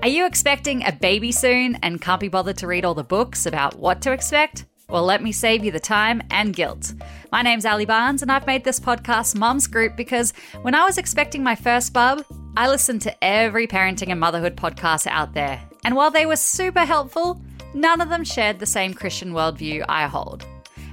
Are you expecting a baby soon and can't be bothered to read all the books about what to expect? Well, let me save you the time and guilt. My name's Ali Barnes, and I've made this podcast Mom's Group because when I was expecting my first bub, I listened to every parenting and motherhood podcast out there. And while they were super helpful, none of them shared the same Christian worldview I hold.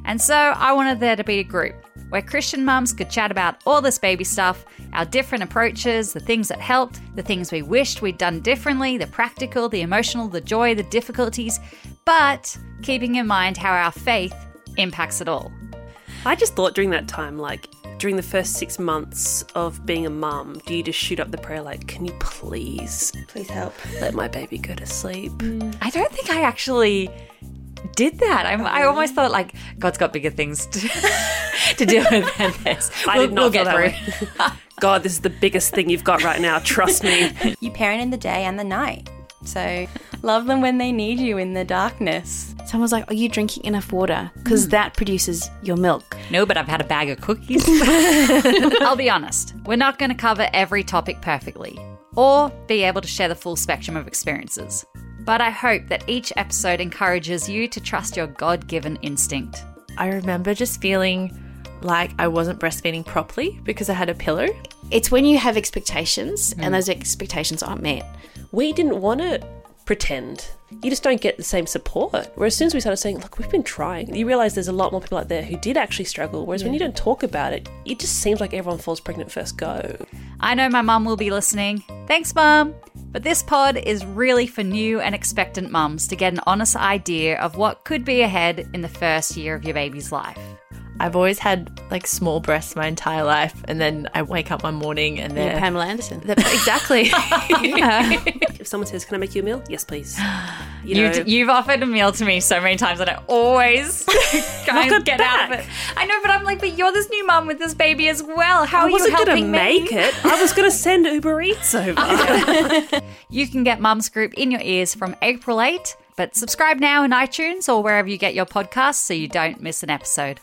And so I wanted there to be a group where Christian mums could chat about all this baby stuff, our different approaches, the things that helped, the things we wished we'd done differently, the practical, the emotional, the joy, the difficulties, but keeping in mind how our faith impacts it all. I just thought during that time, like during the first six months of being a mum, do you just shoot up the prayer like, can you please, Please help. let my baby go to sleep? I don't think I actually did that. I'm, I almost thought like God's got bigger things to, to deal with than this. I We'll- did not we'll get through. God, this is the biggest thing you've got right now. Trust me. You parent in the day and the night. So love them when they need you in the darkness. Someone's like, Are you drinking enough water? Because hmm. that produces your milk. No, but I've had a bag of cookies. I'll be honest, we're not going to cover every topic perfectly or be able to share the full spectrum of experiences. But I hope that each episode encourages you to trust your God given instinct. I remember just feeling like I wasn't breastfeeding properly because I had a pillow. It's when you have expectations and mm. those expectations aren't met. we didn't want to pretend. You just don't get the same support. Whereas as soon as we started saying, look, we've been trying, you realize there's a lot more people out there who did actually struggle. Whereas when you don't talk about it, it just seems like everyone falls pregnant first go. I know my mum will be listening. Thanks, mum. But this pod is really for new and expectant mums to get an honest idea of what could be ahead in the first year of your baby's life. I've always had like small breasts my entire life, and then I wake up one morning and You're they're Pamela Anderson. they're- exactly. yeah. If someone says, can I make you a meal? Yes, please. You You know, you've offered a meal to me so many times, and I always try Knock and it get out of it. I know, but I'm like, but you're this new mum with this baby as well. How I are you I wasn't helping to me? make it. I was going to send Uber Eats over. You can get Mums Group in your ears from April 8, but subscribe now in iTunes or wherever you get your podcasts so you don't miss an episode.